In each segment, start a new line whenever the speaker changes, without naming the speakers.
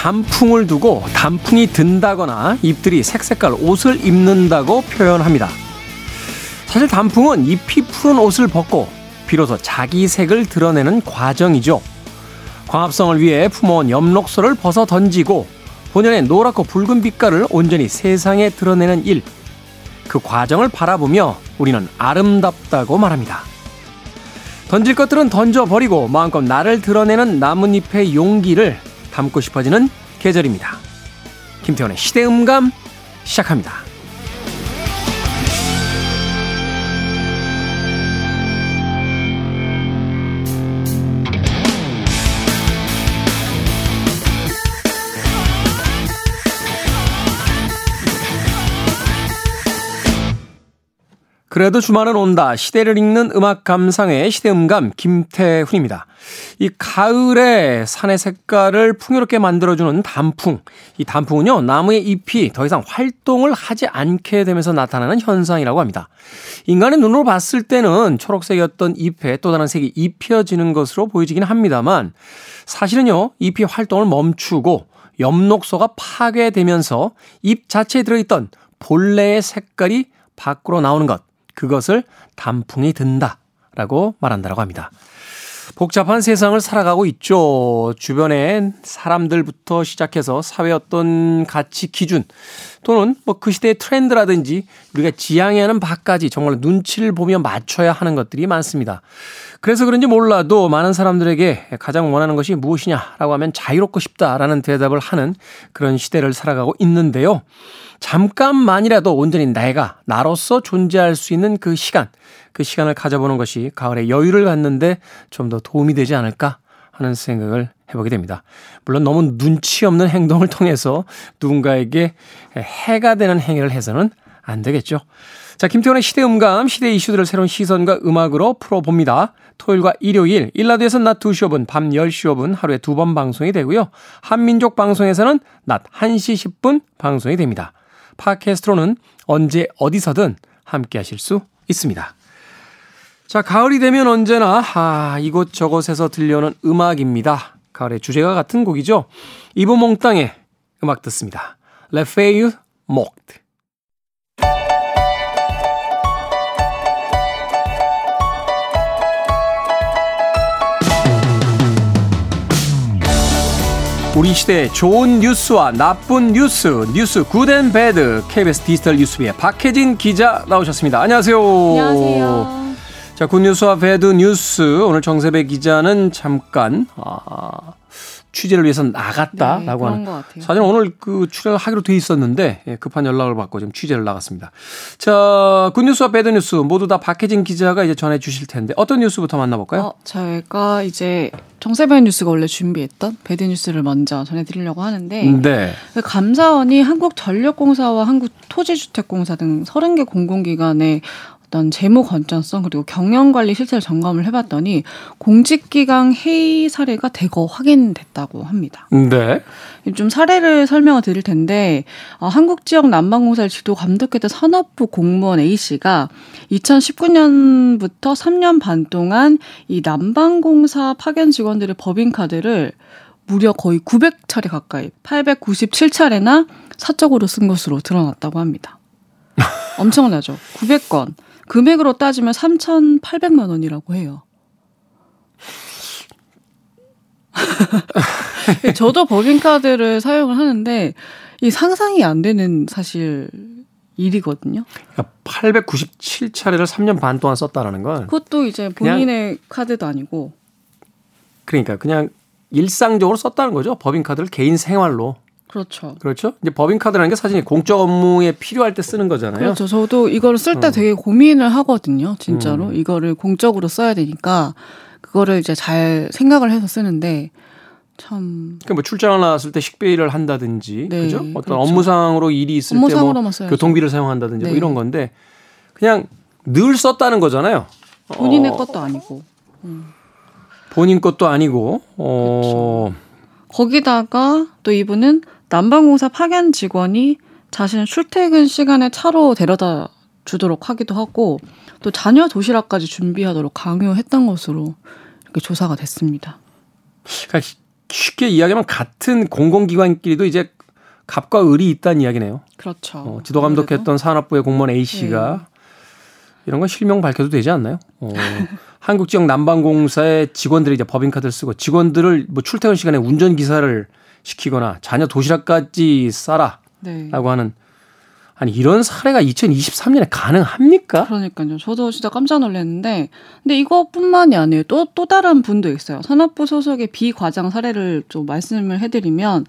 단풍을 두고 단풍이 든다거나 잎들이 색색깔 옷을 입는다고 표현합니다. 사실 단풍은 잎이 푸른 옷을 벗고 비로소 자기 색을 드러내는 과정이죠. 광합성을 위해 품어온 엽록소를 벗어 던지고 본연의 노랗고 붉은 빛깔을 온전히 세상에 드러내는 일. 그 과정을 바라보며 우리는 아름답다고 말합니다. 던질 것들은 던져버리고 마음껏 나를 드러내는 나뭇잎의 용기를 담고 싶어지는 계절입니다. 김태원의 시대음감 시작합니다. 그래도 주말은 온다. 시대를 읽는 음악 감상의 시대음감 김태훈입니다. 이 가을에 산의 색깔을 풍요롭게 만들어주는 단풍. 이 단풍은요, 나무의 잎이 더 이상 활동을 하지 않게 되면서 나타나는 현상이라고 합니다. 인간의 눈으로 봤을 때는 초록색이었던 잎에 또 다른 색이 입혀지는 것으로 보여지긴 합니다만, 사실은요, 잎이 활동을 멈추고 엽록소가 파괴되면서 잎 자체에 들어있던 본래의 색깔이 밖으로 나오는 것. 그것을 단풍이 든다라고 말한다라고 합니다. 복잡한 세상을 살아가고 있죠. 주변에 사람들부터 시작해서 사회 어떤 가치 기준 또는 뭐 그 시대의 트렌드라든지 우리가 지향해야 하는 바까지 정말 눈치를 보며 맞춰야 하는 것들이 많습니다. 그래서 그런지 몰라도 많은 사람들에게 가장 원하는 것이 무엇이냐라고 하면 자유롭고 싶다라는 대답을 하는 그런 시대를 살아가고 있는데요. 잠깐만이라도 온전히 내가 나로서 존재할 수 있는 그 시간, 그 시간을 가져보는 것이 가을에 여유를 갖는데 좀 더 도움이 되지 않을까 하는 생각을 해보게 됩니다. 물론 너무 눈치 없는 행동을 통해서 누군가에게 해가 되는 행위를 해서는 안 되겠죠. 자, 김태훈의 시대 음감, 시대 이슈들을 새로운 시선과 음악으로 풀어봅니다. 토요일과 일요일, 1라디오에서는 낮 2시 5분, 밤 10시 5분 하루에 두 번 방송이 되고요. 한민족 방송에서는 낮 1시 10분 방송이 됩니다. 팟캐스트로는 언제 어디서든 함께 하실 수 있습니다. 자, 가을이 되면 언제나 아, 이곳저곳에서 들려오는 음악입니다. 가을의 주제가 같은 곡이죠. 이브몽땅의 음악 듣습니다. 레페유 목트. 우리 시대의 좋은 뉴스와 나쁜 뉴스, 뉴스 Good and Bad, KBS 디지털 뉴스부의 박혜진 기자 나오셨습니다. 안녕하세요.
안녕하세요.
자, good news와 bad news. 오늘 정세배 기자는 잠깐, 아, 취재를 위해서 나갔다라고
네,
하는. 사실 오늘 그 출연을 하기로 돼 있었는데 예, 급한 연락을 받고 지금 취재를 나갔습니다. 자, good news와 bad news 모두 다 박혜진 기자가 이제 전해 주실 텐데 어떤 뉴스부터 만나볼까요? 어,
저희가 이제 정세배 뉴스가 원래 준비했던 배드뉴스를 먼저 전해드리려고 하는데 네. 그 감사원이 한국전력공사와 한국토지주택공사 등 30개 공공기관에 어떤 재무 건전성 그리고 경영 관리 실태를 점검을 해봤더니 공직기강 해이 사례가 대거 확인됐다고 합니다.
네.
좀 사례를 설명을 드릴 텐데 어, 한국 지역 난방공사를 지도 감독했던 산업부 공무원 A 씨가 2019년부터 3년 반 동안 이 난방공사 파견 직원들의 법인카드를 무려 거의 900차례 가까이 897차례나 사적으로 쓴 것으로 드러났다고 합니다. 엄청나죠. 900건. 금액으로 따지면 3,800만 원이라고 해요. 저도 법인카드를 사용을 하는데 이 상상이 안 되는 사실 일이거든요.
그러니까 897차례를 3년 반 동안 썼다라는 건
그것도 이제 본인의 카드도 아니고
그러니까 그냥 일상적으로 썼다는 거죠. 법인카드를 개인 생활로.
그렇죠.
그렇죠. 이제 법인카드라는 게 사실 공적 업무에 필요할 때 쓰는 거잖아요.
그렇죠. 저도 이거를 쓸때 어. 되게 고민을 하거든요. 진짜로. 음. 이거를 공적으로 써야 되니까 그거를 이제 잘 생각을 해서 쓰는데 참.
그러니까 뭐 출장을 나왔을 때 식비를 한다든지, 네, 그죠? 어떤 그렇죠. 업무상으로 일이 있을 때 뭐 교통비를 사용한다든지 뭐 네. 뭐 이런 건데 그냥 늘 썼다는 거잖아요.
본인의 어. 것도 아니고. 음.
본인 것도 아니고. 어.
그렇죠. 거기다가 또 이분은 난방공사 파견 직원이 자신을 출퇴근 시간에 차로 데려다 주도록 하기도 하고 또 자녀 도시락까지 준비하도록 강요했던 것으로 이렇게 조사가 됐습니다.
그러니까 쉽게 이야기하면 같은 공공기관끼리도 이제 갑과 을이 있다는 이야기네요.
그렇죠.
어, 지도 감독했던 산업부의 공무원 A 씨가 네. 이런 건 실명 밝혀도 되지 않나요? 어, 한국 지역 난방공사의 직원들이 이제 법인카드를 쓰고 직원들을 뭐 출퇴근 시간에 운전 기사를 시키거나 자녀 도시락까지 싸라라고 네. 하는 아니 이런 사례가 2023년에 가능합니까?
그러니까요. 저도 진짜 깜짝 놀랐는데 근데 이것뿐만이 아니에요. 또 또 다른 분도 있어요. 산업부 소속의 비과장 사례를 좀 말씀을 해 드리면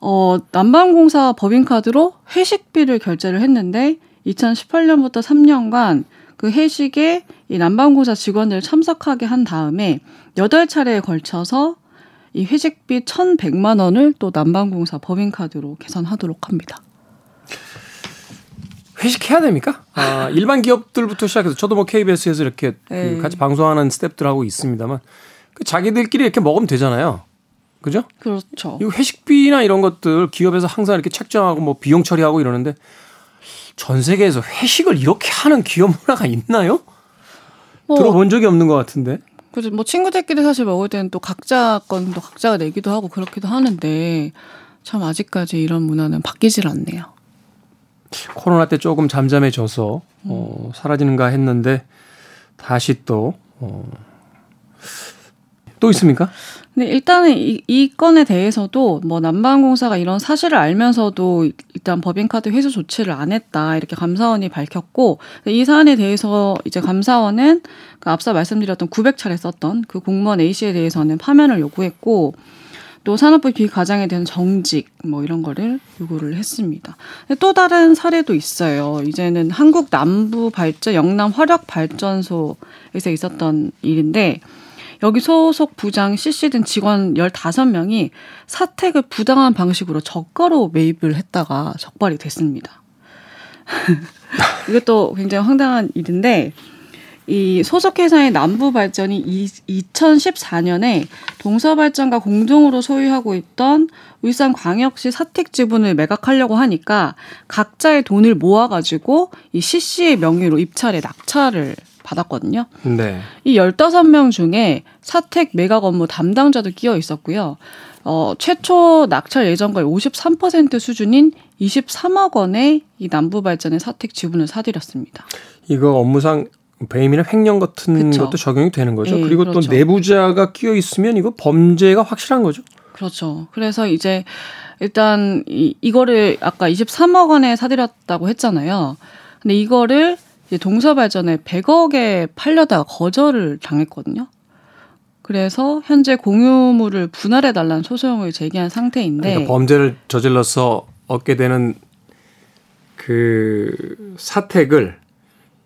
어 난방공사 법인카드로 회식비를 결제를 했는데 2018년부터 3년간 그 회식에 이 난방공사 직원들 참석하게 한 다음에 8차례에 걸쳐서 이 회식비 1,100만 원을 또 난방공사 법인카드로 계산하도록 합니다.
회식해야 됩니까? 아, 일반 기업들부터 시작해서 저도 뭐 KBS에서 이렇게 그 네. 같이 방송하는 스탭들하고 있습니다만 그 자기들끼리 이렇게 먹으면 되잖아요. 그죠?
그렇죠.
이 회식비나 이런 것들 기업에서 항상 이렇게 책정하고 뭐 비용 처리하고 이러는데 전 세계에서 회식을 이렇게 하는 기업 문화가 있나요? 뭐, 들어본 적이 없는 것 같은데.
그죠. 뭐 친구들끼리 사실 먹을 때는 또 각자 건도 각자가 내기도 하고 그렇기도 하는데 참 아직까지 이런 문화는 바뀌질 않네요.
코로나 때 조금 잠잠해져서 어, 사라지는가 했는데 다시 또 어, 또 있습니까?
근데 일단은 이, 이 건에 대해서도 뭐 남방공사가 이런 사실을 알면서도 일단 법인카드 회수 조치를 안 했다 이렇게 감사원이 밝혔고 이 사안에 대해서 이제 감사원은 그 앞서 말씀드렸던 900차례 썼던 그 공무원 A 씨에 대해서는 파면을 요구했고 또 산업부 비과장에 대한 정직 뭐 이런 거를 요구를 했습니다. 또 다른 사례도 있어요. 이제는 한국 남부 발전 영남 화력 발전소에서 있었던 일인데 여기 소속 부장 CC 등 직원 15명이 사택을 부당한 방식으로 저가로 매입을 했다가 적발이 됐습니다. 이것도 굉장히 황당한 일인데 이 소속 회사의 남부 발전이 2014년에 동서발전과 공동으로 소유하고 있던 울산 광역시 사택 지분을 매각하려고 하니까 각자의 돈을 모아가지고 이 CC의 명의로 입찰에 낙찰을 받았거든요. 네. 이 15명 중에 사택 매각 업무 담당자도 끼어 있었고요. 어, 최초 낙찰 예정가의 53% 수준인 23억 원의 이 남부발전의 사택 지분을 사들였습니다.
이거 업무상 배임이나 횡령 같은 그쵸. 것도 적용이 되는 거죠. 네, 그리고 그렇죠. 또 내부자가 끼어 있으면 이거 범죄가 확실한 거죠.
그렇죠. 그래서 이제 일단 이, 이거를 아까 23억 원에 사들였다고 했잖아요. 근데 이거를 이제 동서발전에 100억에 팔려다가 거절을 당했거든요. 그래서 현재 공유물을 분할해 달라는 소송을 제기한 상태인데
그러니까 범죄를 저질러서 얻게 되는 그 사택을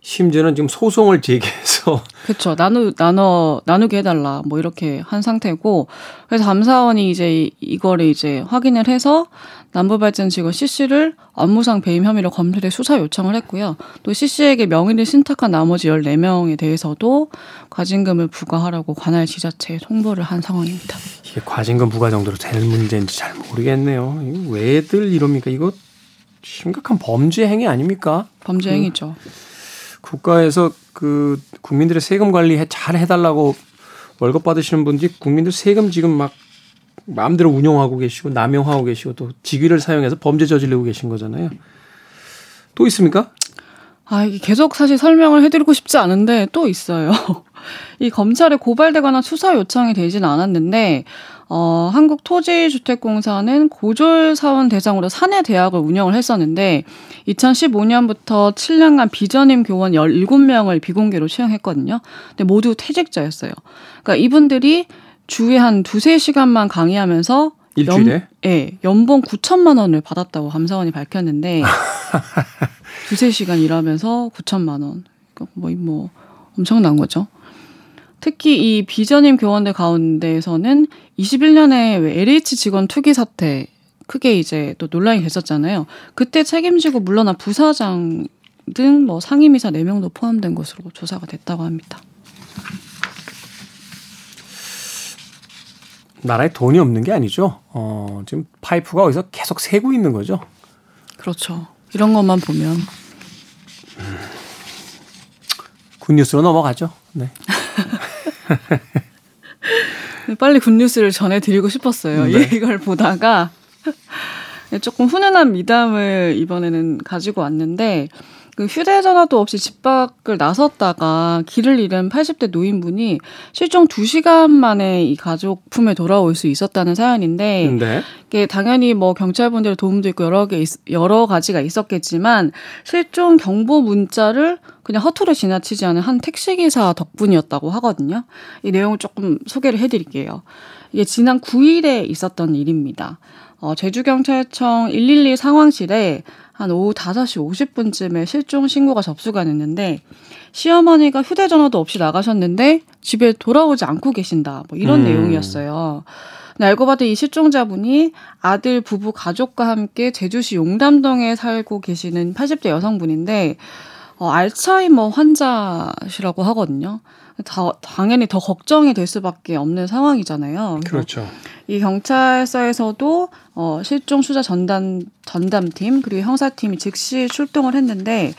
심지어는 지금 소송을 제기해서
그렇죠 나누 나눠 나누게 해달라 뭐 이렇게 한 상태고 그래서 감사원이 이제 이거를 이제 확인을 해서 남부발전 직원 CC를 업무상 배임 혐의로 검찰에 수사 요청을 했고요. 또 CC에게 명의를 신탁한 나머지 14 명에 대해서도 과징금을 부과하라고 관할 지자체에 통보를 한 상황입니다.
이게 과징금 부과 정도로 될 문제인지 잘 모르겠네요. 왜들 이럽니까? 이거 심각한 범죄 행위 아닙니까?
범죄 행위죠. 그
국가에서 그 국민들의 세금 관리 잘 해달라고 월급 받으시는 분들이 국민들 세금 지금 막 마음대로 운용하고 계시고 남용하고 계시고 또 직위를 사용해서 범죄 저지르고 계신 거잖아요. 또 있습니까?
아, 이게 계속 사실 설명을 해드리고 싶지 않은데 또 있어요. 이 검찰에 고발되거나 수사 요청이 되지는 않았는데, 어, 한국토지주택공사는 고졸사원 대상으로 사내 대학을 운영을 했었는데, 2015년부터 7년간 비전임 교원 17명을 비공개로 채용했거든요. 근데 모두 퇴직자였어요. 그러니까 이분들이 주에 한 두세 시간만 강의하면서
일주일에?
연, 예, 연봉 9천만 원을 받았다고 감사원이 밝혔는데 두세 시간 일하면서 9천만 원. 그러니까 뭐, 뭐 엄청난 거죠. 특히 이 비전임 교원들 가운데에서는 21년에 LH 직원 투기 사태 크게 이제 또 논란이 됐었잖아요. 그때 책임지고 물러난 부사장 등 뭐 상임이사 4명도 포함된 것으로 조사가 됐다고 합니다.
나라에 돈이 없는 게 아니죠. 어, 지금 파이프가 어디서 계속 새고 있는 거죠.
그렇죠. 이런 것만 보면. 음,
굿뉴스로 넘어가죠. 네.
빨리 굿뉴스를 전해드리고 싶었어요. 네. 이걸 보다가 조금 훈훈한 미담을 이번에는 가지고 왔는데 그 휴대전화도 없이 집 밖을 나섰다가 길을 잃은 80대 노인분이 실종 2시간 만에 이 가족 품에 돌아올 수 있었다는 사연인데 네. 이게 당연히 뭐 경찰분들의 도움도 있고 여러 개 여러 가지가 있었겠지만 실종 경보 문자를 그냥 허투루 지나치지 않은 한 택시기사 덕분이었다고 하거든요. 이 내용을 조금 소개를 해드릴게요. 이게 지난 9일에 있었던 일입니다. 어, 제주경찰청 112 상황실에 한 오후 5시 50분쯤에 실종 신고가 접수가 됐는데 시어머니가 휴대전화도 없이 나가셨는데 집에 돌아오지 않고 계신다. 뭐 이런 음. 내용이었어요. 알고 봤더니 이 실종자분이 아들 부부 가족과 함께 제주시 용담동에 살고 계시는 80대 여성분인데 어, 알츠하이머 환자시라고 하거든요. 다, 당연히 더 걱정이 될 수밖에 없는 상황이잖아요.
그렇죠.
이 경찰서에서도 어, 실종 수자 전담 전담팀 그리고 형사팀이 즉시 출동을 했는데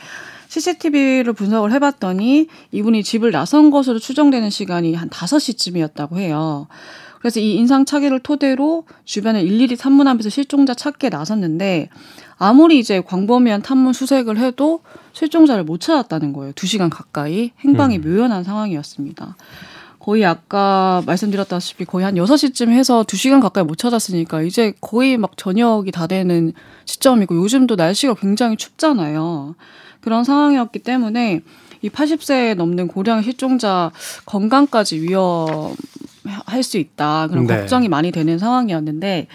CCTV를 분석을 해봤더니 이분이 집을 나선 것으로 추정되는 시간이 한 5시쯤이었다고 해요. 그래서 이 인상착의를 토대로 주변을 일일이 탐문하면서 실종자 찾기에 나섰는데 아무리 이제 광범위한 탐문 수색을 해도 실종자를 못 찾았다는 거예요. 2시간 가까이 행방이 음. 묘연한 상황이었습니다. 거의 아까 말씀드렸다시피 거의 한 6시쯤 해서 2시간 가까이 못 찾았으니까 이제 거의 막 저녁이 다 되는 시점이고 요즘도 날씨가 굉장히 춥잖아요. 그런 상황이었기 때문에 이 80세 넘는 고령 실종자 건강까지 위험할 수 있다. 그런 네. 걱정이 많이 되는 상황이었는데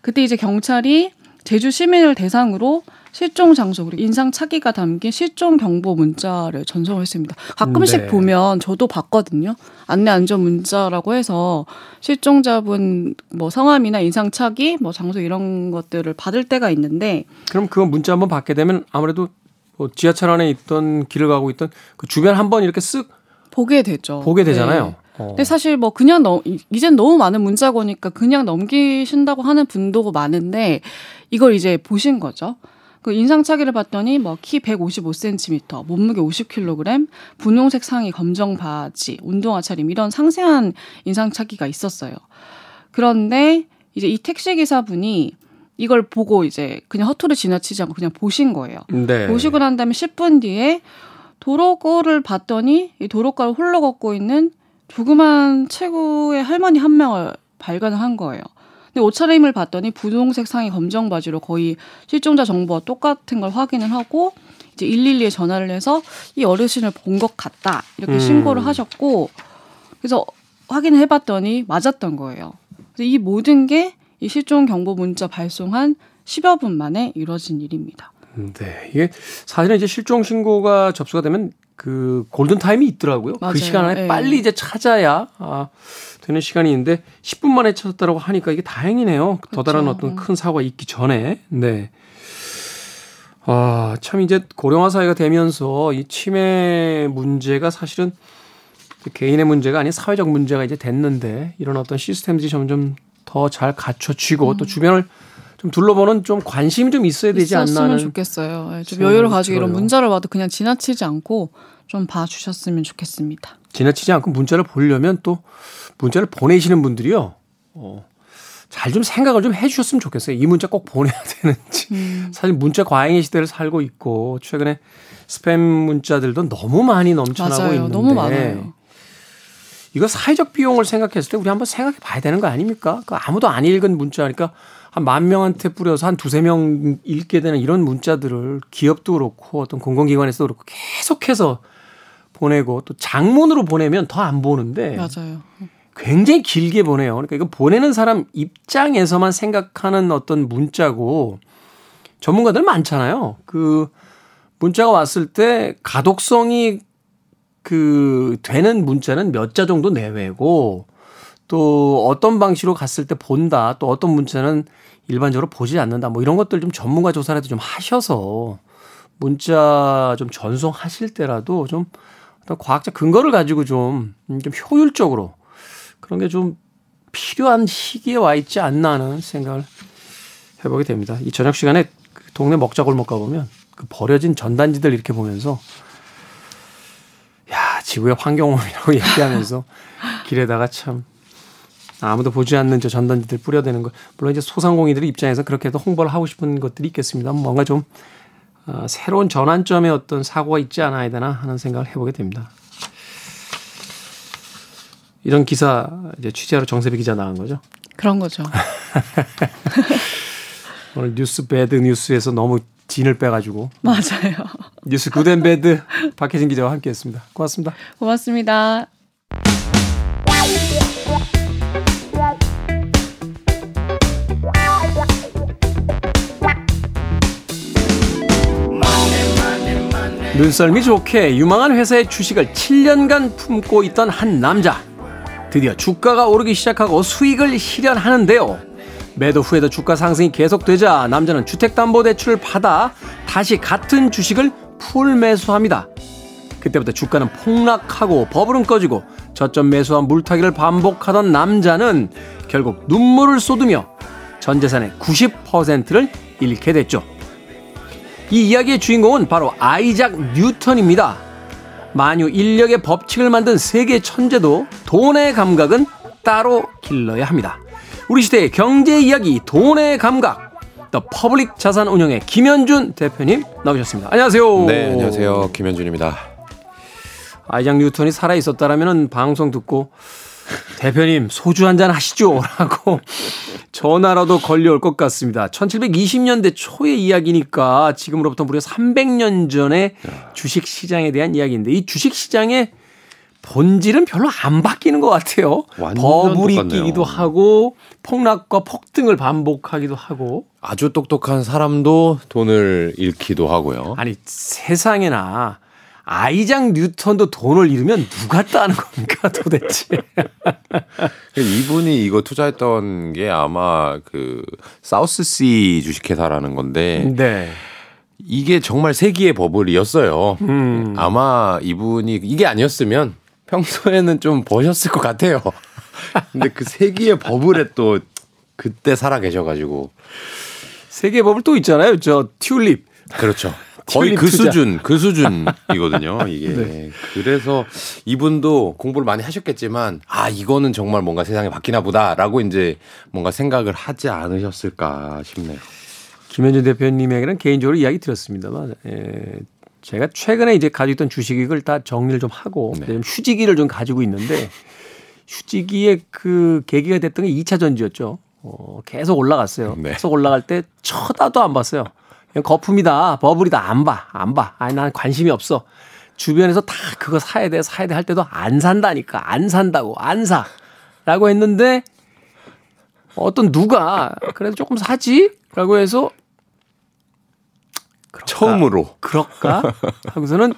그때 이제 경찰이 제주 시민을 대상으로 실종 장소 그리고 인상 차기가 담긴 실종 경보 문자를 전송을 했습니다. 가끔씩 네. 보면 저도 봤거든요. 안내 안전 문자라고 해서 실종자분 뭐 성함이나 인상 차기 뭐 장소 이런 것들을 받을 때가 있는데
그럼 그 문자 한번 받게 되면 아무래도 뭐 지하철 안에 있던 길을 가고 있던 그 주변 한번 이렇게 쓱
보게 되죠.
보게 되잖아요. 네.
어. 근데 사실 뭐 그냥 넘 이젠 너무 많은 문자고니까 그냥 넘기신다고 하는 분도 많은데 이걸 이제 보신 거죠. 그 인상착의를 봤더니 뭐 키 155cm, 몸무게 50kg, 분홍색 상의, 검정 바지, 운동화 차림 이런 상세한 인상착의가 있었어요. 그런데 이제 이 택시 기사분이 이걸 보고 이제 그냥 허투루 지나치지 않고 그냥 보신 거예요. 네. 보시고 난 다음에 10분 뒤에 도로거를 봤더니 이 도로가를 홀로 걷고 있는 조그만 체구의 할머니 한 명을 발견을 한 거예요. 근데 옷차림을 봤더니 분홍색 상의 검정 바지로 거의 실종자 정보와 똑같은 걸 확인을 하고 이제 112에 전화를 해서 이 어르신을 본 것 같다 이렇게 음. 신고를 하셨고 그래서 확인을 해봤더니 맞았던 거예요. 그래서 이 모든 게 이 실종 경보 문자 발송한 10여 분 만에 이루어진 일입니다.
네. 이게 사실은 이제 실종 신고가 접수가 되면 그 골든 타임이 있더라고요. 그 맞아요. 그 시간 안에 네. 빨리 이제 찾아야 아 되는 시간이 있는데 10분 만에 찾았다라고 하니까 이게 다행이네요. 그렇죠. 더 다른 어떤 큰 사고가 있기 전에. 네. 아, 참 이제 고령화 사회가 되면서 이 치매 문제가 사실은 개인의 문제가 아닌 사회적 문제가 이제 됐는데 이런 어떤 시스템들이 점점 더 잘 갖춰지고 음. 또 주변을 좀 둘러보는 좀 관심이 좀 있어야 되지 않나
하는 좋겠어요. 예, 좀 여유를 가지고 이런 문자를 와도 그냥 지나치지 않고 좀 봐주셨으면 좋겠습니다.
지나치지 않고 문자를 보려면 또 문자를 보내시는 분들이요. 어, 잘 좀 생각을 좀 해주셨으면 좋겠어요. 이 문자 꼭 보내야 되는지. 음. 사실 문자 과잉의 시대를 살고 있고 최근에 스팸 문자들도 너무 많이 넘쳐나고 맞아요. 있는데
너무 많아요.
이거 사회적 비용을 생각했을 때 우리 한번 생각해 봐야 되는 거 아닙니까? 그 아무도 안 읽은 문자니까 한 만 명한테 뿌려서 한 두세 명 읽게 되는 이런 문자들을 기업도 그렇고 어떤 공공기관에서도 그렇고 계속해서 보내고 또 장문으로 보내면 더 안 보는데
맞아요.
굉장히 길게 보내요. 그러니까 이거 보내는 사람 입장에서만 생각하는 어떤 문자고 전문가들 많잖아요. 그 문자가 왔을 때 가독성이 그 되는 문자는 몇 자 정도 내외고 또 어떤 방식으로 갔을 때 본다. 또 어떤 문자는 일반적으로 보지 않는다. 뭐 이런 것들 좀 전문가 조사라도 좀 하셔서 문자 좀 전송하실 때라도 좀 과학적 근거를 가지고 좀, 음, 좀 효율적으로 그런 게 좀 필요한 시기에 와 있지 않나 하는 생각을 해보게 됩니다. 이 저녁 시간에 그 동네 먹자골목 가보면 그 버려진 전단지들 이렇게 보면서 야, 지구의 환경오염이라고 얘기하면서 길에다가 참 아무도 보지 않는 저 전단지들 뿌려대는 거. 물론 이제 소상공인들 입장에서 그렇게 해도 홍보를 하고 싶은 것들이 있겠습니다. 뭔가 좀 어, 새로운 전환점의 어떤 사고가 있지 않아야 되나 하는 생각을 해보게 됩니다. 이런 기사 이제 취재하러 정세배 기자 나간 거죠?
그런 거죠.
오늘 뉴스 배드 뉴스에서 너무 진을 빼가지고
맞아요.
뉴스 Good and Bad 박혜진 기자와 함께했습니다. 고맙습니다.
고맙습니다.
눈썰미 좋게 유망한 회사의 주식을 7년간 품고 있던 한 남자. 드디어 주가가 오르기 시작하고 수익을 실현하는데요. 매도 후에도 주가 상승이 계속되자 남자는 주택담보대출을 받아 다시 같은 주식을 풀 매수합니다. 그때부터 주가는 폭락하고 버블은 꺼지고 저점 매수와 물타기를 반복하던 남자는 결국 눈물을 쏟으며 전 재산의 90%를 잃게 됐죠. 이 이야기의 주인공은 바로 아이작 뉴턴입니다. 만유 인력의 법칙을 만든 세계 천재도 돈의 감각은 따로 길러야 합니다. 우리 시대의 경제 이야기 돈의 감각 더 퍼블릭 자산 운용의 김현준 대표님 나오셨습니다. 안녕하세요.
네, 안녕하세요. 김현준입니다.
아이작 뉴턴이 살아 있었다라면 방송 듣고 대표님 소주 한 잔 하시죠 라고 전화라도 걸려올 것 같습니다. 1720년대 초의 이야기니까 지금으로부터 무려 300년 전의 주식 시장에 대한 이야기인데 이 주식 시장의 본질은 별로 안 바뀌는 것 같아요. 버블이 끼기도 하고 폭락과 폭등을 반복하기도 하고
아주 똑똑한 사람도 돈을 잃기도 하고요.
아니 세상에나 아이작 뉴턴도 돈을 잃으면 누가 따는 겁니까 도대체?
이분이 이거 투자했던 게 아마 그 사우스시 주식회사라는 건데 네. 이게 정말 세기의 버블이었어요. 음. 아마 이분이 이게 아니었으면 평소에는 좀 버셨을 것 같아요. 근데 그 세기의 버블에 또 그때 살아 계셔가지고
세계의 버블 또 있잖아요. 저 튤립.
그렇죠. 거의 그 투자. 수준, 그 수준이거든요. 이게. 네. 그래서 이분도 공부를 많이 하셨겠지만, 아, 이거는 정말 뭔가 세상이 바뀌나 보다라고 이제 뭔가 생각을 하지 않으셨을까 싶네요.
김현준 대표님에게는 개인적으로 이야기 드렸습니다만, 예, 제가 최근에 이제 가지고 있던 주식을 다 정리를 좀 하고, 네. 휴지기를 좀 가지고 있는데, 휴지기의 그 계기가 됐던 게 2차 전지였죠. 어, 계속 올라갔어요. 네. 계속 올라갈 때 쳐다도 안 봤어요. 거품이다, 버블이다, 안 봐, 안 봐. 아니, 난 관심이 없어. 주변에서 다 그거 사야 돼, 사야 돼 할 때도 안 산다니까, 안 산다고, 안 사. 라고 했는데, 어떤 누가, 그래도 조금 사지? 라고 해서,
그럴까? 처음으로.
그럴까? 하고서는,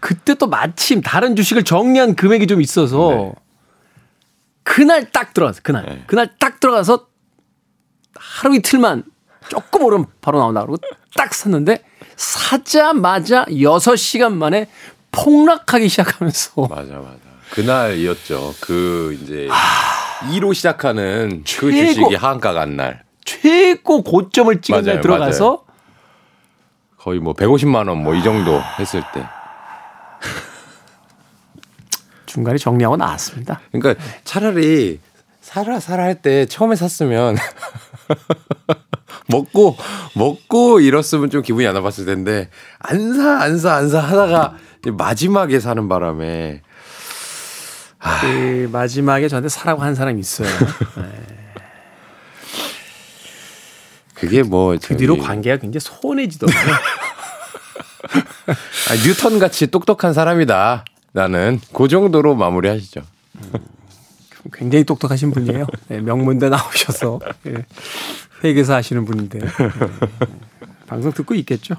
그때 또 마침 다른 주식을 정리한 금액이 좀 있어서, 네. 그날 딱 들어가서, 그날. 네. 그날 딱 들어가서, 하루 이틀만 조금 오르면 바로 나온다 그러고 딱 샀는데 사자마자 6시간 만에 폭락하기 시작하면서
맞아 맞아. 그날이었죠. 그 이제 아... 2로 시작하는 그 최고, 주식이 하한가 간 날.
최고 고점을 찍은 맞아요, 날 들어가서 맞아요.
거의 뭐 150만 원 뭐 이 정도 했을 때
중간에 정리하고 나왔습니다.
그러니까 차라리 사라 사라 할 때 처음에 샀으면 먹고 먹고 이렇으면 좀 기분이 안 나빴을 텐데 안 사 안 사 안 사 하다가 마지막에 사는 바람에
아. 그 마지막에 저한테 사라고 한 사람 이 있어요. 네.
그게
뭐그 뒤로 관계가 굉장히 소원해지더라고요.
아, 뉴턴 같이 똑똑한 사람이다. 나는 그 정도로 마무리하시죠. 음,
굉장히 똑똑하신 분이에요. 네, 명문대 나오셔서 네, 회계사 하시는 분인데 네, 방송 듣고 있겠죠.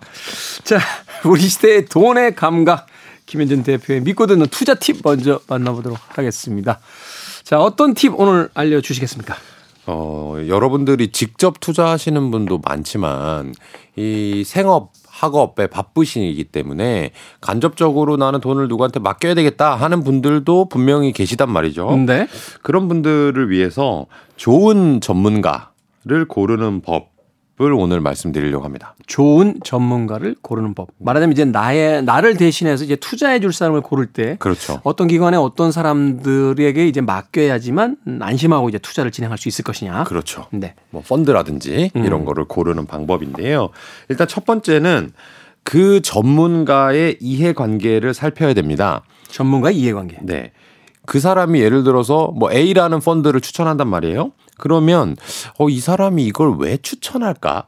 자, 우리 시대의 돈의 감각 김현준 대표의 믿고 듣는 투자 팁 먼저 만나보도록 하겠습니다. 자, 어떤 팁 오늘 알려주시겠습니까?
어, 여러분들이 직접 투자하시는 분도 많지만 이 생업 학업에 바쁘시기 때문에 간접적으로 나는 돈을 누구한테 맡겨야 되겠다 하는 분들도 분명히 계시단 말이죠.
네.
그런 분들을 위해서 좋은 전문가 를 고르는 법을 을 오늘 말씀드리려고 합니다.
좋은 전문가를 고르는 법. 말하자면 이제 나의 나를 대신해서 이제 투자해 줄 사람을 고를 때
그렇죠.
어떤 기관에 어떤 사람들에게 이제 맡겨야지만 안심하고 이제 투자를 진행할 수 있을 것이냐.
그렇죠. 네. 뭐 펀드라든지 음. 이런 거를 고르는 방법인데요. 일단 첫 번째는 그 전문가의 이해관계를 살펴야 됩니다.
전문가의 이해관계.
네. 그 사람이 예를 들어서 뭐 A라는 펀드를 추천한단 말이에요. 그러면 어, 이 사람이 이걸 왜 추천할까?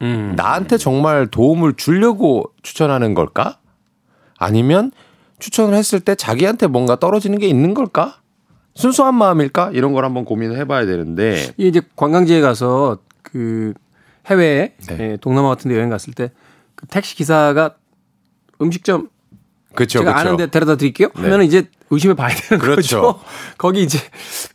음. 나한테 정말 도움을 주려고 추천하는 걸까? 아니면 추천을 했을 때 자기한테 뭔가 떨어지는 게 있는 걸까? 순수한 마음일까? 이런 걸 한번 고민을 해봐야 되는데
이제 관광지에 가서 그 해외에 네. 예, 동남아 같은 데 여행 갔을 때 그 택시 기사가 음식점 그쵸, 제가 그쵸. 아는데 데려다 드릴게요. 네. 하면 이제 의심해 봐야 되는 그렇죠. 거죠. 거기 이제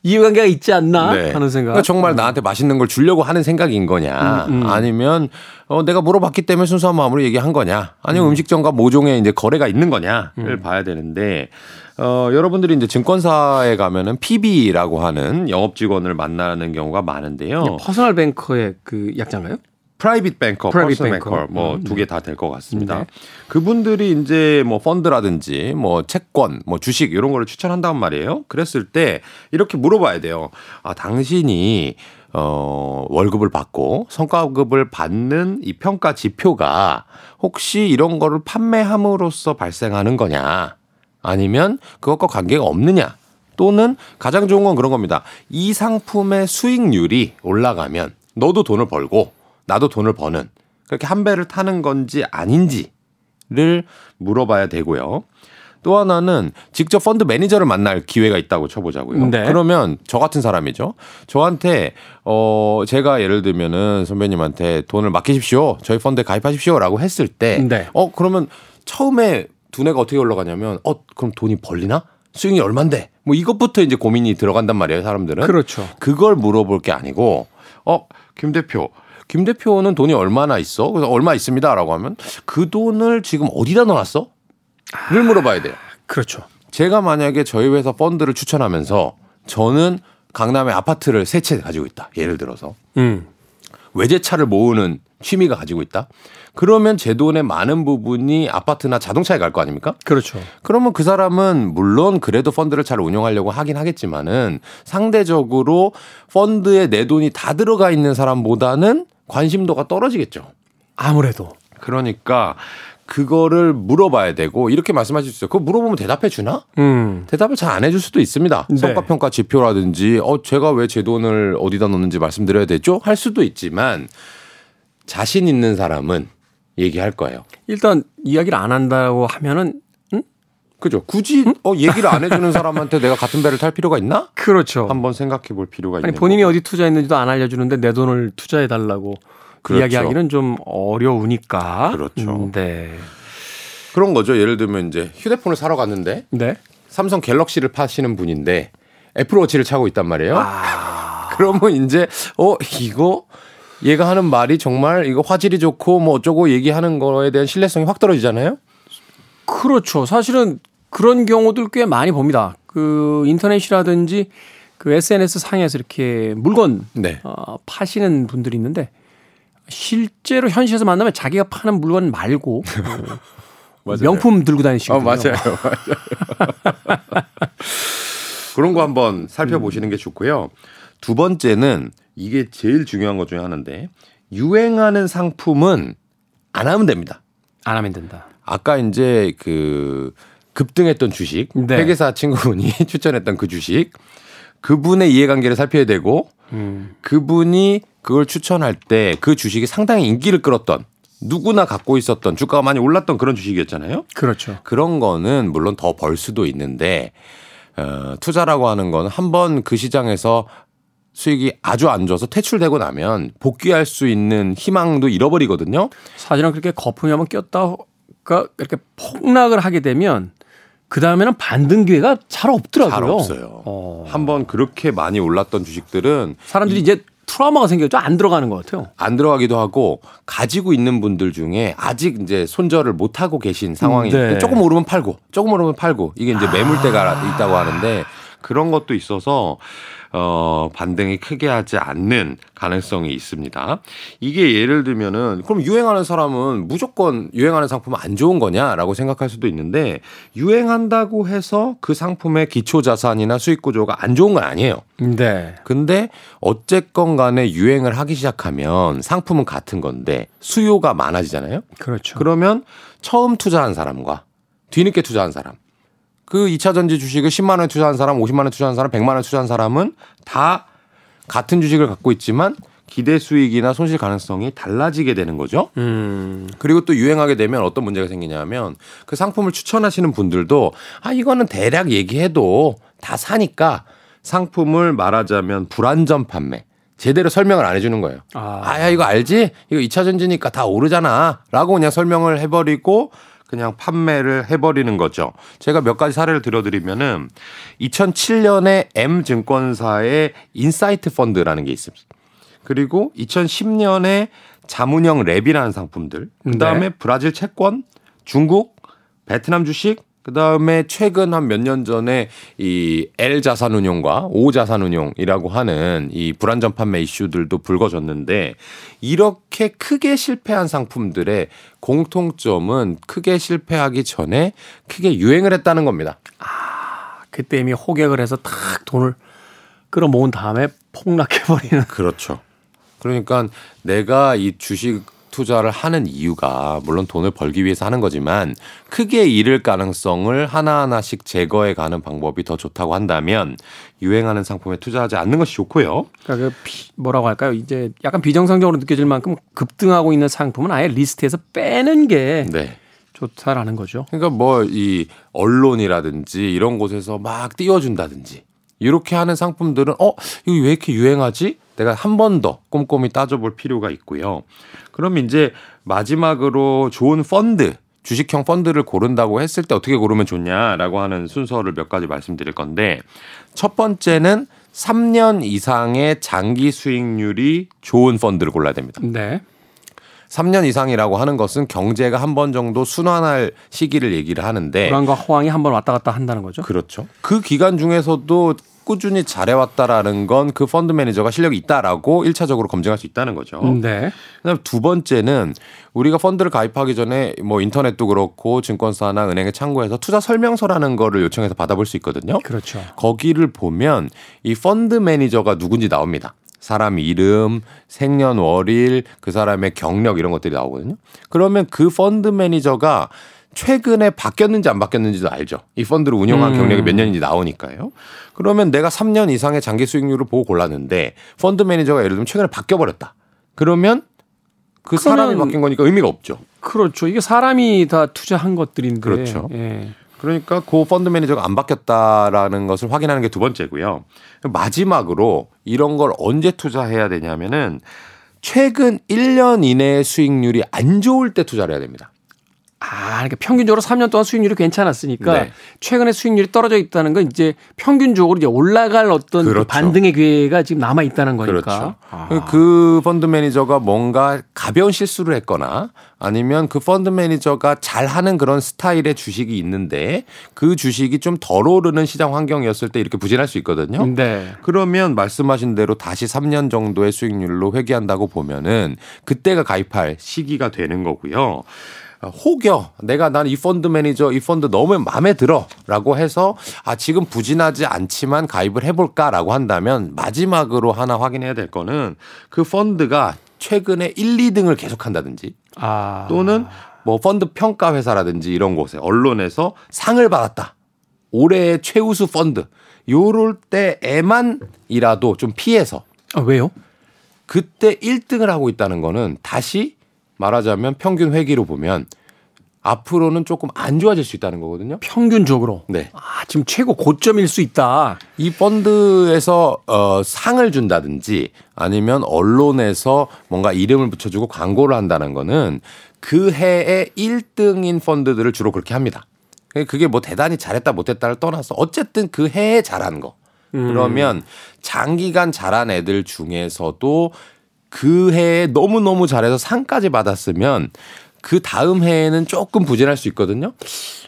이해관계가 있지 않나 네. 하는 생각.
그러니까 정말 나한테 맛있는 걸 주려고 하는 생각인 거냐, 음, 음. 아니면 어, 내가 물어봤기 때문에 순수한 마음으로 얘기한 거냐, 아니면 음. 식점과 모종의 이제 거래가 있는 거냐를 음. 봐야 되는데. 어, 여러분들이 이제 증권사에 가면은 PB라고 하는 영업 직원을 만나는 경우가 많은데요.
personal banker의 그 약자인가요?
private banker, personal banker 뭐 두 개 다 될 것 같습니다. 네. 그분들이 이제 뭐 펀드라든지 뭐 채권, 뭐 주식 이런 거를 추천한단 말이에요. 그랬을 때 이렇게 물어봐야 돼요. 아, 당신이 어, 월급을 받고 성과급을 받는 이 평가 지표가 혹시 이런 거를 판매함으로써 발생하는 거냐? 아니면 그것과 관계가 없느냐? 또는 가장 좋은 건 그런 겁니다. 이 상품의 수익률이 올라가면 너도 돈을 벌고 나도 돈을 버는 그렇게 한 배를 타는 건지 아닌지를 물어봐야 되고요. 또 하나는 직접 펀드 매니저를 만날 기회가 있다고 쳐보자고요. 네. 그러면 저 같은 사람이죠. 저한테 어 제가 예를 들면은 선배님한테 돈을 맡기십시오. 저희 펀드에 가입하십시오라고 했을 때, 네. 어 그러면 처음에 두뇌가 어떻게 올라가냐면, 어 그럼 돈이 벌리나? 수익이 얼만데? 뭐 이것부터 이제 고민이 들어간단 말이에요, 사람들은.
그렇죠.
그걸 물어볼 게 아니고, 어, 김 대표, 김 대표는 돈이 얼마나 있어? 그래서 얼마 있습니다라고 하면 그 돈을 지금 어디다 넣어놨어? 를 물어봐야 돼요.
그렇죠.
제가 만약에 저희 회사 펀드를 추천하면서 저는 강남에 아파트를 세 채 가지고 있다. 예를 들어서. 음. 외제차를 모으는 취미가 가지고 있다. 그러면 제 돈의 많은 부분이 아파트나 자동차에 갈 거 아닙니까?
그렇죠.
그러면 그 사람은 물론 그래도 펀드를 잘 운영하려고 하긴 하겠지만은 상대적으로 펀드에 내 돈이 다 들어가 있는 사람보다는 관심도가 떨어지겠죠.
아무래도.
그러니까 그거를 물어봐야 되고 이렇게 말씀하실 수 있어요. 그거 물어보면 대답해 주나? 음. 대답을 잘 안 해줄 수도 있습니다. 네. 성과평가 지표라든지 어 제가 왜 제 돈을 어디다 넣는지 말씀드려야 되죠? 할 수도 있지만 자신 있는 사람은 얘기할 거예요.
일단 이야기를 안 한다고 하면은
그죠. 굳이 응? 어 얘기를 안 해주는 사람한테 내가 같은 배를 탈 필요가 있나?
그렇죠.
한번 생각해 볼 필요가 있는.
아니 본인이 거고. 어디 투자했는지도 안 알려주는데 내 돈을 투자해 달라고 그렇죠. 이야기하기는 좀 어려우니까.
그렇죠. 음, 네. 그런 거죠. 예를 들면 이제 휴대폰을 사러 갔는데 네. 삼성 갤럭시를 파시는 분인데 애플워치를 차고 있단 말이에요. 아... 그러면 이제 어 이거 얘가 하는 말이 정말 이거 화질이 좋고 뭐 어쩌고 얘기하는 거에 대한 신뢰성이 확 떨어지잖아요.
그렇죠. 사실은 그런 경우들 꽤 많이 봅니다. 그 인터넷이라든지 그 SNS 상에서 이렇게 물건 네. 어, 파시는 분들이 있는데 실제로 현실에서 만나면 자기가 파는 물건 말고 어, 명품 들고 다니시고
어, 맞아요. 맞아요. 그런 거 한번 살펴보시는 게 좋고요. 두 번째는 이게 제일 중요한 것 중에 하나인데 유행하는 상품은 안 하면 됩니다.
안 하면 된다.
아까 이제 그 급등했던 주식 네. 회계사 친구분이 추천했던 그 주식 그분의 이해관계를 살펴야 되고 음. 그분이 그걸 추천할 때 그 주식이 상당히 인기를 끌었던 누구나 갖고 있었던 주가가 많이 올랐던 그런 주식이었잖아요.
그렇죠.
그런 거는 물론 더 벌 수도 있는데 어, 투자라고 하는 건 한 번 그 시장에서 수익이 아주 안 좋아서 퇴출되고 나면 복귀할 수 있는 희망도 잃어버리거든요.
사실은 그렇게 거품이 한번 꼈다 가 이렇게 폭락을 하게 되면 그 다음에는 반등 기회가 잘 없더라고요.
잘 없어요. 어. 한번 그렇게 많이 올랐던 주식들은
사람들이 이 제 트라우마가 생겨서 안 들어가는 것 같아요.
안 들어가기도 하고 가지고 있는 분들 중에 아직 이제 손절을 못 하고 계신 상황이 네. 조금 오르면 팔고 조금 오르면 팔고 이게 이제 매물대가 아. 있다고 하는데 그런 것도 있어서 어, 반등이 크게 하지 않는 가능성이 있습니다. 이게 예를 들면은 그럼 유행하는 사람은 무조건 유행하는 상품은 안 좋은 거냐라고 생각할 수도 있는데 유행한다고 해서 그 상품의 기초 자산이나 수익 구조가 안 좋은 건 아니에요. 네. 근데 어쨌건 간에 유행을 하기 시작하면 상품은 같은 건데 수요가 많아지잖아요.
그렇죠.
그러면 처음 투자한 사람과 뒤늦게 투자한 사람 그 2차 전지 주식을 10만 원 투자한 사람, 50만 원 투자한 사람, 100만 원 투자한 사람은 다 같은 주식을 갖고 있지만 기대 수익이나 손실 가능성이 달라지게 되는 거죠. 음. 그리고 또 유행하게 되면 어떤 문제가 생기냐면 그 상품을 추천하시는 분들도 아 이거는 대략 얘기해도 다 사니까 상품을 말하자면 불안전 판매 제대로 설명을 안 해주는 거예요. 아, 아야 이거 알지? 이거 2차 전지니까 다 오르잖아.라고 그냥 설명을 해버리고 그냥 판매를 해버리는 거죠. 제가 몇 가지 사례를 들어드리면은 2007년에 M 증권사의 인사이트 펀드라는 게 있습니다. 그리고 2010년에 자문형 wrap이라는 상품들, 그 다음에 네. 브라질 채권, 중국, 베트남 주식, 그 다음에 최근 한 몇 년 전에 이 L 자산운용과 O 자산운용이라고 하는 이 불완전 판매 이슈들도 불거졌는데 이렇게 크게 실패한 상품들의 공통점은 크게 실패하기 전에 크게 유행을 했다는 겁니다.
아, 그때 이미 호객을 해서 탁 돈을 끌어모은 다음에 폭락해버리는.
그렇죠. 그러니까 내가 이 주식 투자를 하는 이유가 물론 돈을 벌기 위해서 하는 거지만 크게 잃을 가능성을 하나하나씩 제거해 가는 방법이 더 좋다고 한다면 유행하는 상품에 투자하지 않는 것이 좋고요.
그러니까 그 뭐라고 할까요? 이제 약간 비정상적으로 느껴질 만큼 급등하고 있는 상품은 아예 리스트에서 빼는 게 네. 좋다라는 거죠.
그러니까 뭐 이 언론이라든지 이런 곳에서 막 띄워준다든지 이렇게 하는 상품들은 어 이거 왜 이렇게 유행하지? 내가 한 번 더 꼼꼼히 따져볼 필요가 있고요. 그럼 이제 마지막으로 좋은 펀드, 주식형 펀드를 고른다고 했을 때 어떻게 고르면 좋냐라고 하는 순서를 몇 가지 말씀드릴 건데 첫 번째는 3년 이상의 장기 수익률이 좋은 펀드를 골라야 됩니다.
네.
3년 이상이라고 하는 것은 경제가 한 번 정도 순환할 시기를 얘기를 하는데
불황과 호황이 한 번 왔다 갔다 한다는 거죠.
그렇죠. 그 기간 중에서도 꾸준히 잘해왔다라는 건 그 펀드 매니저가 실력이 있다라고 1차적으로 검증할 수 있다는 거죠.
네.
그다음 두 번째는 우리가 펀드를 가입하기 전에 뭐 인터넷도 그렇고 증권사나 은행에 창구에서 투자 설명서라는 거를 요청해서 받아볼 수 있거든요.
그렇죠.
거기를 보면 이 펀드 매니저가 누군지 나옵니다. 사람 이름, 생년월일, 그 사람의 경력 이런 것들이 나오거든요. 그러면 그 펀드 매니저가 최근에 바뀌었는지 안 바뀌었는지도 알죠. 이 펀드를 운영한 음. 경력이 몇 년인지 나오니까요. 그러면 내가 3년 이상의 장기 수익률을 보고 골랐는데 펀드 매니저가 예를 들면 최근에 바뀌어 버렸다. 그러면 그 사람이 바뀐 거니까 의미가 없죠.
그렇죠. 이게 사람이 다 투자한 것들인데.
그렇죠. 예. 그러니까 그 펀드 매니저가 안 바뀌었다라는 것을 확인하는 게 두 번째고요. 마지막으로 이런 걸 언제 투자해야 되냐면은 최근 1년 이내의 수익률이 안 좋을 때 투자를 해야 됩니다.
아, 그러니까 평균적으로 3년 동안 수익률이 괜찮았으니까 네. 최근에 수익률이 떨어져 있다는 건 이제 평균적으로 이제 올라갈 어떤 그 그렇죠. 그 반등의 기회가 지금 남아 있다는 거니까.
그렇죠. 아. 그 펀드 매니저가 뭔가 가벼운 실수를 했거나 아니면 그 펀드 매니저가 잘하는 그런 스타일의 주식이 있는데 그 주식이 좀 덜 오르는 시장 환경이었을 때 이렇게 부진할 수 있거든요.
네.
그러면 말씀하신 대로 다시 3년 정도의 수익률로 회귀한다고 보면은 그때가 가입할 시기가 되는 거고요. 혹여 내가 난 이 펀드 매니저 이 펀드 너무 마음에 들어라고 해서 아 지금 부진하지 않지만 가입을 해볼까라고 한다면 마지막으로 하나 확인해야 될 거는 그 펀드가 최근에 1, 2등을 계속한다든지 아. 또는 뭐 펀드 평가 회사라든지 이런 곳에 언론에서 상을 받았다 올해의 최우수 펀드 요럴 때에만이라도 좀 피해서
아 왜요?
그때 1등을 하고 있다는 거는 다시 말하자면 평균 회기로 보면 앞으로는 조금 안 좋아질 수 있다는 거거든요.
평균적으로.
네.
아, 지금 최고 고점일 수 있다.
이 펀드에서 어 상을 준다든지 아니면 언론에서 뭔가 이름을 붙여주고 광고를 한다는 거는 그 해에 1등인 펀드들을 주로 그렇게 합니다. 그게 뭐 대단히 잘했다 못했다를 떠나서 어쨌든 그 해에 잘한 거. 음. 그러면 장기간 잘한 애들 중에서도 그 해에 너무너무 잘해서 상까지 받았으면 그 다음 해에는 조금 부진할 수 있거든요.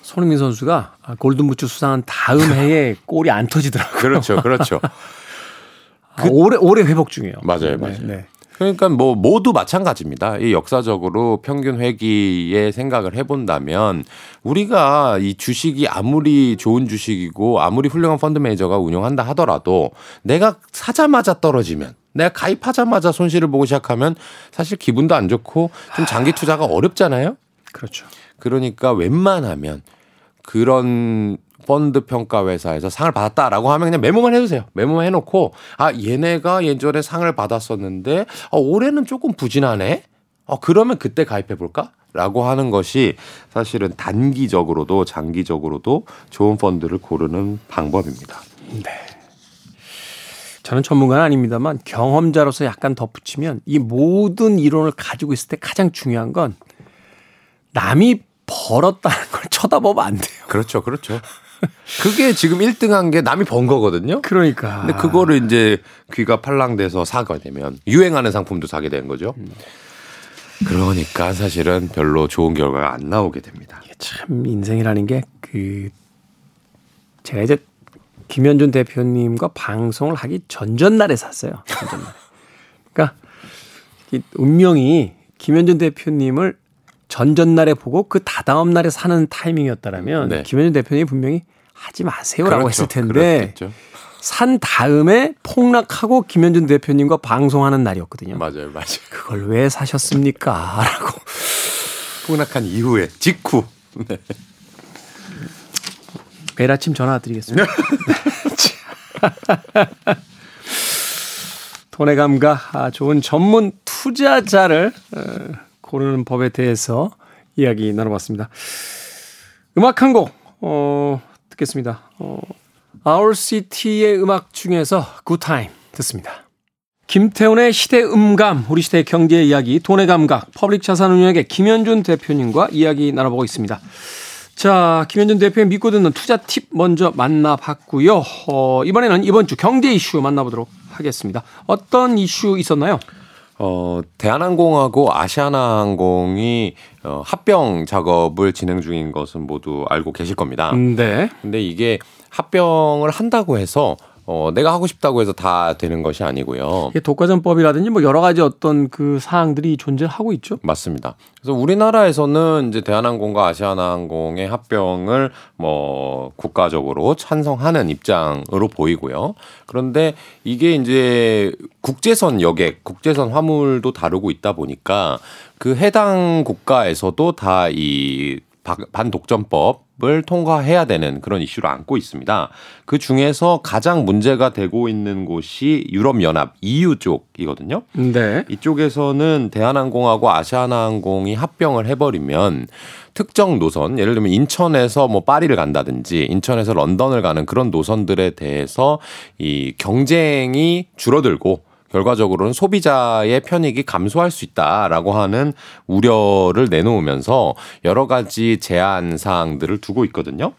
손흥민 선수가 골든부츠 수상한 다음 해에 골이 안 터지더라고요.
그렇죠, 그렇죠.
그, 아, 오래 오래 회복 중이에요.
맞아요, 맞아요. 네, 네. 그러니까 뭐 모두 마찬가지입니다. 이 역사적으로 평균 회귀의 생각을 해본다면 우리가 이 주식이 아무리 좋은 주식이고 아무리 훌륭한 펀드 매니저가 운영한다 하더라도 내가 사자마자 떨어지면 내가 가입하자마자 손실을 보고 시작하면 사실 기분도 안 좋고 좀 장기 투자가 어렵잖아요.
그렇죠.
그러니까 웬만하면 그런 펀드 평가 회사에서 상을 받았다라고 하면 그냥 메모만 해주세요. 메모만 해놓고 아 얘네가 예전에 상을 받았었는데 아, 올해는 조금 부진하네. 어 그러면 그때 가입해 볼까? 라고 하는 것이 사실은 단기적으로도 장기적으로도 좋은 펀드를 고르는 방법입니다.
네. 저는 전문가는 아닙니다만 경험자로서 약간 덧붙이면 이 모든 이론을 가지고 있을 때 가장 중요한 건 남이 벌었다는 걸 쳐다보면 안 돼요.
그렇죠. 그렇죠. 그게 지금 1등한 게 남이 번 거거든요.
그러니까.
근데 그거를 이제 귀가 팔랑돼서 사게 되면 유행하는 상품도 사게 되는 거죠. 그러니까 사실은 별로 좋은 결과가 안 나오게 됩니다.
참 인생이라는 게 그 제가 이제 김현준 대표님과 방송을 하기 전전날에 샀어요. 전전날. 그러니까 이 운명이 김현준 대표님을 전전날에 보고 그 다다음 날에 사는 타이밍이었다라면 네. 김현준 대표님이 분명히 하지 마세요라고 그렇죠. 했을 텐데 그렇겠죠. 산 다음에 폭락하고 김현준 대표님과 방송하는 날이었거든요.
맞아요, 맞아요.
그걸 왜 사셨습니까? 라고.
폭락한 이후에, 직후. 네.
매일 아침 전화 드리겠습니다. 돈의 감각, 아, 좋은 전문 투자자를 어, 고르는 법에 대해서 이야기 나눠봤습니다. 음악 한 곡, 어, 듣겠습니다. 어, Owl City의 음악 중에서 Good Time 듣습니다. 김태훈의 시대 음감, 우리 시대의 경제 이야기, 돈의 감각, 퍼블릭 자산 운용의 김현준 대표님과 이야기 나눠보고 있습니다. 자, 김현준 대표의 믿고 듣는 투자 팁 먼저 만나봤고요. 어, 이번에는 이번 주 경제 이슈 만나보도록 하겠습니다. 어떤 이슈 있었나요?
어, 대한항공하고 아시아나항공이 어, 합병 작업을 진행 중인 것은 모두 알고 계실 겁니다.
네.
근데 이게 합병을 한다고 해서 어, 내가 하고 싶다고 해서 다 되는 것이 아니고요.
독과점법이라든지 뭐 여러 가지 어떤 그 사항들이 존재하고 있죠.
맞습니다. 그래서 우리나라에서는 이제 대한항공과 아시아나항공의 합병을 뭐 국가적으로 찬성하는 입장으로 보이고요. 그런데 이게 이제 국제선 여객, 국제선 화물도 다루고 있다 보니까 그 해당 국가에서도 다이 반독점법 을 통과해야 되는 그런 이슈를 안고 있습니다. 그 중에서 가장 문제가 되고 있는 곳이 유럽연합 EU 쪽이거든요.
네.
이쪽에서는 대한항공하고 아시아나항공이 합병을 해버리면 특정 노선, 예를 들면 인천에서 뭐 파리를 간다든지 인천에서 런던을 가는 그런 노선들에 대해서 이 경쟁이 줄어들고 결과적으로는 소비자의 편익이 감소할 수 있다라고 하는 우려를 내놓으면서 여러 가지 제한 사항들을 두고 있거든요.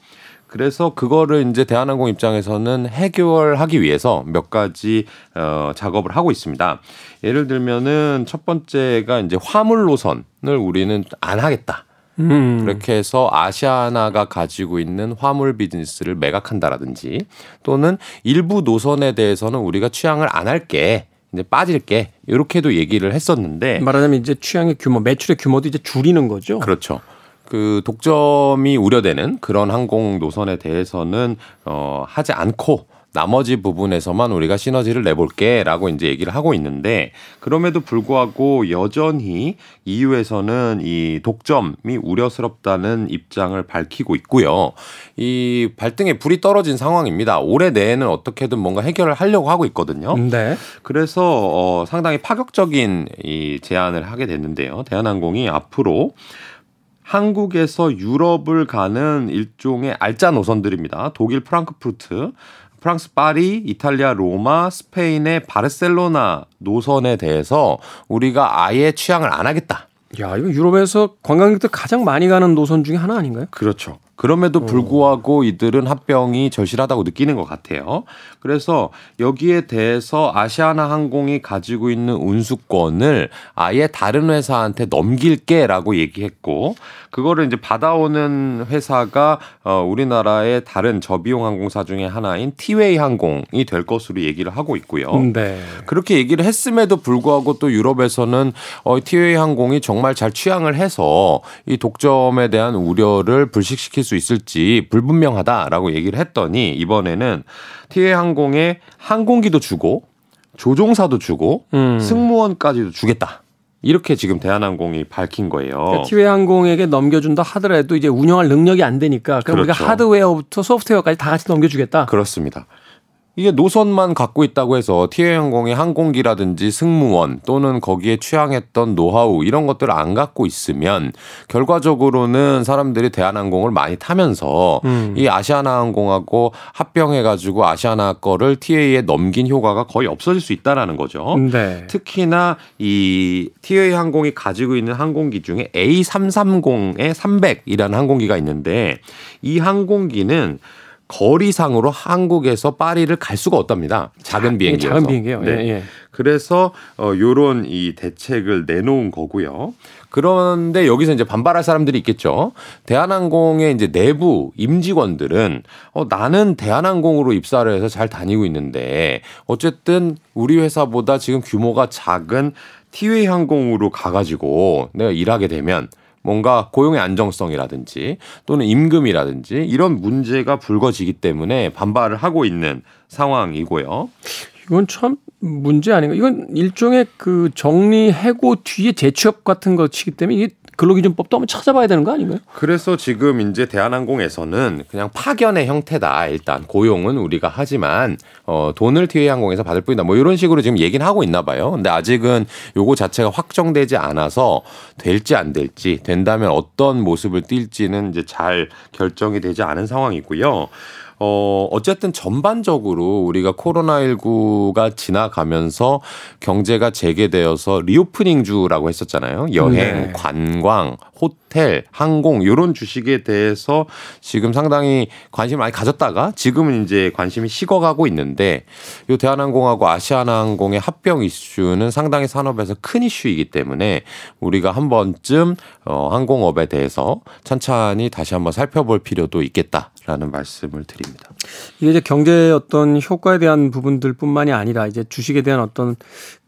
그래서 그거를 이제 대한항공 입장에서는 해결하기 위해서 몇 가지 어 작업을 하고 있습니다. 예를 들면은 첫 번째가 이제 화물 노선을 우리는 안 하겠다. 음. 그렇게 해서 아시아나가 가지고 있는 화물 비즈니스를 매각한다라든지 또는 일부 노선에 대해서는 우리가 취향을 안 할게. 이제 빠질게 이렇게도 얘기를 했었는데
말하자면 이제 취향의 규모, 매출의 규모도 이제 줄이는 거죠.
그렇죠. 그 독점이 우려되는 그런 항공 노선에 대해서는 어 하지 않고 나머지 부분에서만 우리가 시너지를 내볼게라고 이제 얘기를 하고 있는데 그럼에도 불구하고 여전히 EU에서는 이 독점이 우려스럽다는 입장을 밝히고 있고요. 이 발등에 불이 떨어진 상황입니다. 올해 내에는 어떻게든 뭔가 해결을 하려고 하고 있거든요.
네.
그래서 어 상당히 파격적인 이 제안을 하게 됐는데요. 대한항공이 앞으로 한국에서 유럽을 가는 일종의 알짜 노선들입니다. 독일 프랑크푸르트, 프랑스 파리, 이탈리아 로마, 스페인의 바르셀로나 노선에 대해서 우리가 아예 취향을 안 하겠다.
야, 이거 유럽에서 관광객들 가장 많이 가는 노선 중에 하나 아닌가요?
그렇죠. 그럼에도 불구하고 이들은 합병이 절실하다고 느끼는 것 같아요. 그래서 여기에 대해서 아시아나 항공이 가지고 있는 운수권을 아예 다른 회사한테 넘길게라고 얘기했고 그거를 이제 받아오는 회사가 어 우리나라의 다른 저비용 항공사 중에 하나인 티웨이 항공이 될 것으로 얘기를 하고 있고요. 네. 그렇게 얘기를 했음에도 불구하고 또 유럽에서는 어 티웨이 항공이 정말 잘 취향을 해서 이 독점에 대한 우려를 불식시킬 수 있을지 불분명하다라고 얘기를 했더니 이번에는 티웨이 항공에 항공기도 주고 조종사도 주고 음. 승무원까지도 주겠다. 이렇게 지금 대한항공이 밝힌 거예요.
그러니까 티웨이 항공에게 넘겨준다 하더라도 이제 운영할 능력이 안 되니까 그럼 그렇죠. 우리가 하드웨어부터 소프트웨어까지 다 같이 넘겨주겠다.
그렇습니다. 이게 노선만 갖고 있다고 해서 티웨이항공의 항공기라든지 승무원 또는 거기에 취향했던 노하우 이런 것들을 안 갖고 있으면 결과적으로는 사람들이 대한항공을 많이 타면서 음. 이 아시아나항공하고 합병해가지고 아시아나 거를 TA에 넘긴 효과가 거의 없어질 수 있다라는 거죠. 네. 특히나 이 티웨이 항공이 가지고 있는 항공기 중에 A330의 300이라는 항공기가 있는데 이 항공기는 거리상으로 한국에서 파리를 갈 수가 없답니다. 작은 아, 비행기여서.
작은 비행기요. 네. 예, 예.
그래서 어 요런 이 대책을 내놓은 거고요. 그런데 여기서 이제 반발할 사람들이 있겠죠. 대한항공의 이제 내부 임직원들은 어 나는 대한항공으로 입사를 해서 잘 다니고 있는데 어쨌든 우리 회사보다 지금 규모가 작은 티웨이 항공으로 가 가지고 내가 일하게 되면 뭔가 고용의 안정성이라든지 또는 임금이라든지 이런 문제가 불거지기 때문에 반발을 하고 있는 상황이고요.
이건 참 문제 아닌가? 이건 일종의 그 정리 해고 뒤에 재취업 같은 것이기 때문에 이게 근로기준법도 한번 찾아봐야 되는 거 아닌가요?
그래서 지금 이제 대한항공에서는 그냥 파견의 형태다. 일단 고용은 우리가 하지만 어 돈을 티웨이항공에서 받을 뿐이다. 뭐 이런 식으로 지금 얘기는 하고 있나 봐요. 근데 아직은 요거 자체가 확정되지 않아서 될지 안 될지 된다면 어떤 모습을 띌지는 이제 잘 결정이 되지 않은 상황이고요. 어, 어쨌든 전반적으로 우리가 코로나19가 지나가면서 경제가 재개되어서 reopening 주라고 했었잖아요. 여행, 네. 관광, 호텔, 항공 요런 주식에 대해서 지금 상당히 관심을 많이 가졌다가 지금은 이제 관심이 식어가고 있는데 요 대한항공하고 아시아나항공의 합병 이슈는 상당히 산업에서 큰 이슈이기 때문에 우리가 한 번쯤 어 항공업에 대해서 천천히 다시 한번 살펴볼 필요도 있겠다라는 말씀을 드립니다.
이게 이제 경제의 어떤 효과에 대한 부분들뿐만이 아니라 이제 주식에 대한 어떤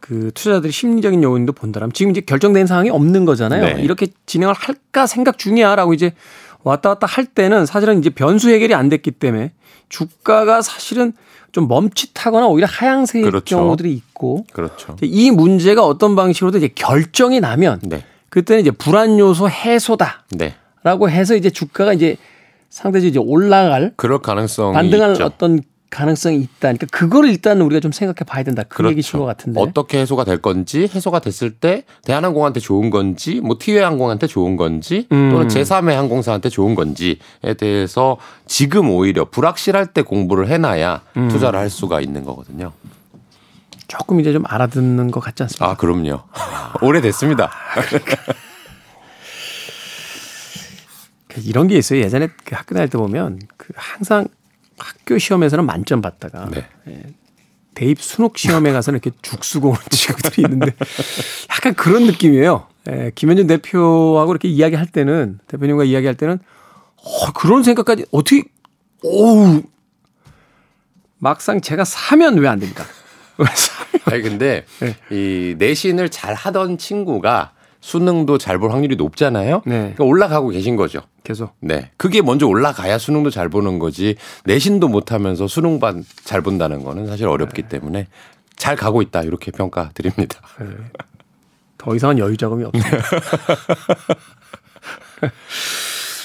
그 투자자들이 심리적인 요인도 본다면 지금 이제 결정된 상황이 없는 거잖아요. 네. 이렇게 진행을 할까 생각 중이야라고 이제 왔다 갔다 할 때는 사실은 이제 변수 해결이 안 됐기 때문에 주가가 사실은 좀 멈칫하거나 오히려 하향세일 그렇죠. 경우들이 있고
그렇죠.
이 문제가 어떤 방식으로도 이제 결정이 나면 네. 그때는 이제 불안 요소 해소다 라고 네. 해서 이제 주가가 이제 상대적으로 이제 올라갈
그럴 가능성이
반등할
있죠.
어떤 가능성이 있다. 그러니까 그거를 일단 우리가 좀 생각해 봐야 된다. 그 그렇죠. 얘기신 것 같은데.
어떻게 해소가 될 건지, 해소가 됐을 때 대한항공한테 좋은 건지, 뭐 티웨이 항공한테 좋은 건지, 음. 또는 제3의 항공사한테 좋은 건지에 대해서 지금 오히려 불확실할 때 공부를 해놔야 음. 투자를 할 수가 있는 거거든요.
조금 이제 좀 알아듣는 것 같지 않습니까?
아, 그럼요. 오래됐습니다.
이런 게 있어요. 예전에 그 학교 다닐 때 보면 그 항상 학교 시험에서는 만점 받다가 네. 예, 대입 수능 시험에 가서는 이렇게 죽수공을 친구들이 있는데 약간 그런 느낌이에요. 예, 김현준 대표하고 이렇게 이야기할 때는 대표님과 이야기할 때는 어, 그런 생각까지 어떻게 오우 막상 제가 사면 왜 안 됩니까?
아니 근데 네. 이 내신을 잘 하던 친구가 수능도 잘 볼 확률이 높잖아요. 네. 그러니까 올라가고 계신 거죠.
계속.
네. 그게 먼저 올라가야 수능도 잘 보는 거지. 내신도 못 하면서 수능반 잘 본다는 거는 사실 어렵기 네. 때문에 잘 가고 있다. 이렇게 평가 드립니다. 네.
더 이상은 여유 자금이 없습니다.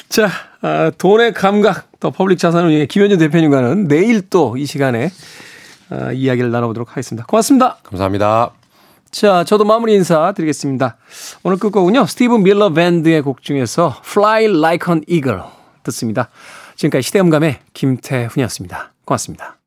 자, 아, 돈의 감각, 더 퍼블릭 자산운용의 김현준 대표님과는 내일 또 이 시간에 아, 이야기를 나눠보도록 하겠습니다. 고맙습니다.
감사합니다.
자, 저도 마무리 인사 드리겠습니다. 오늘 끝곡은요, 스티븐 밀러 밴드의 곡 중에서 Fly Like an Eagle 듣습니다. 지금까지 시대음감의 김태훈이었습니다. 고맙습니다.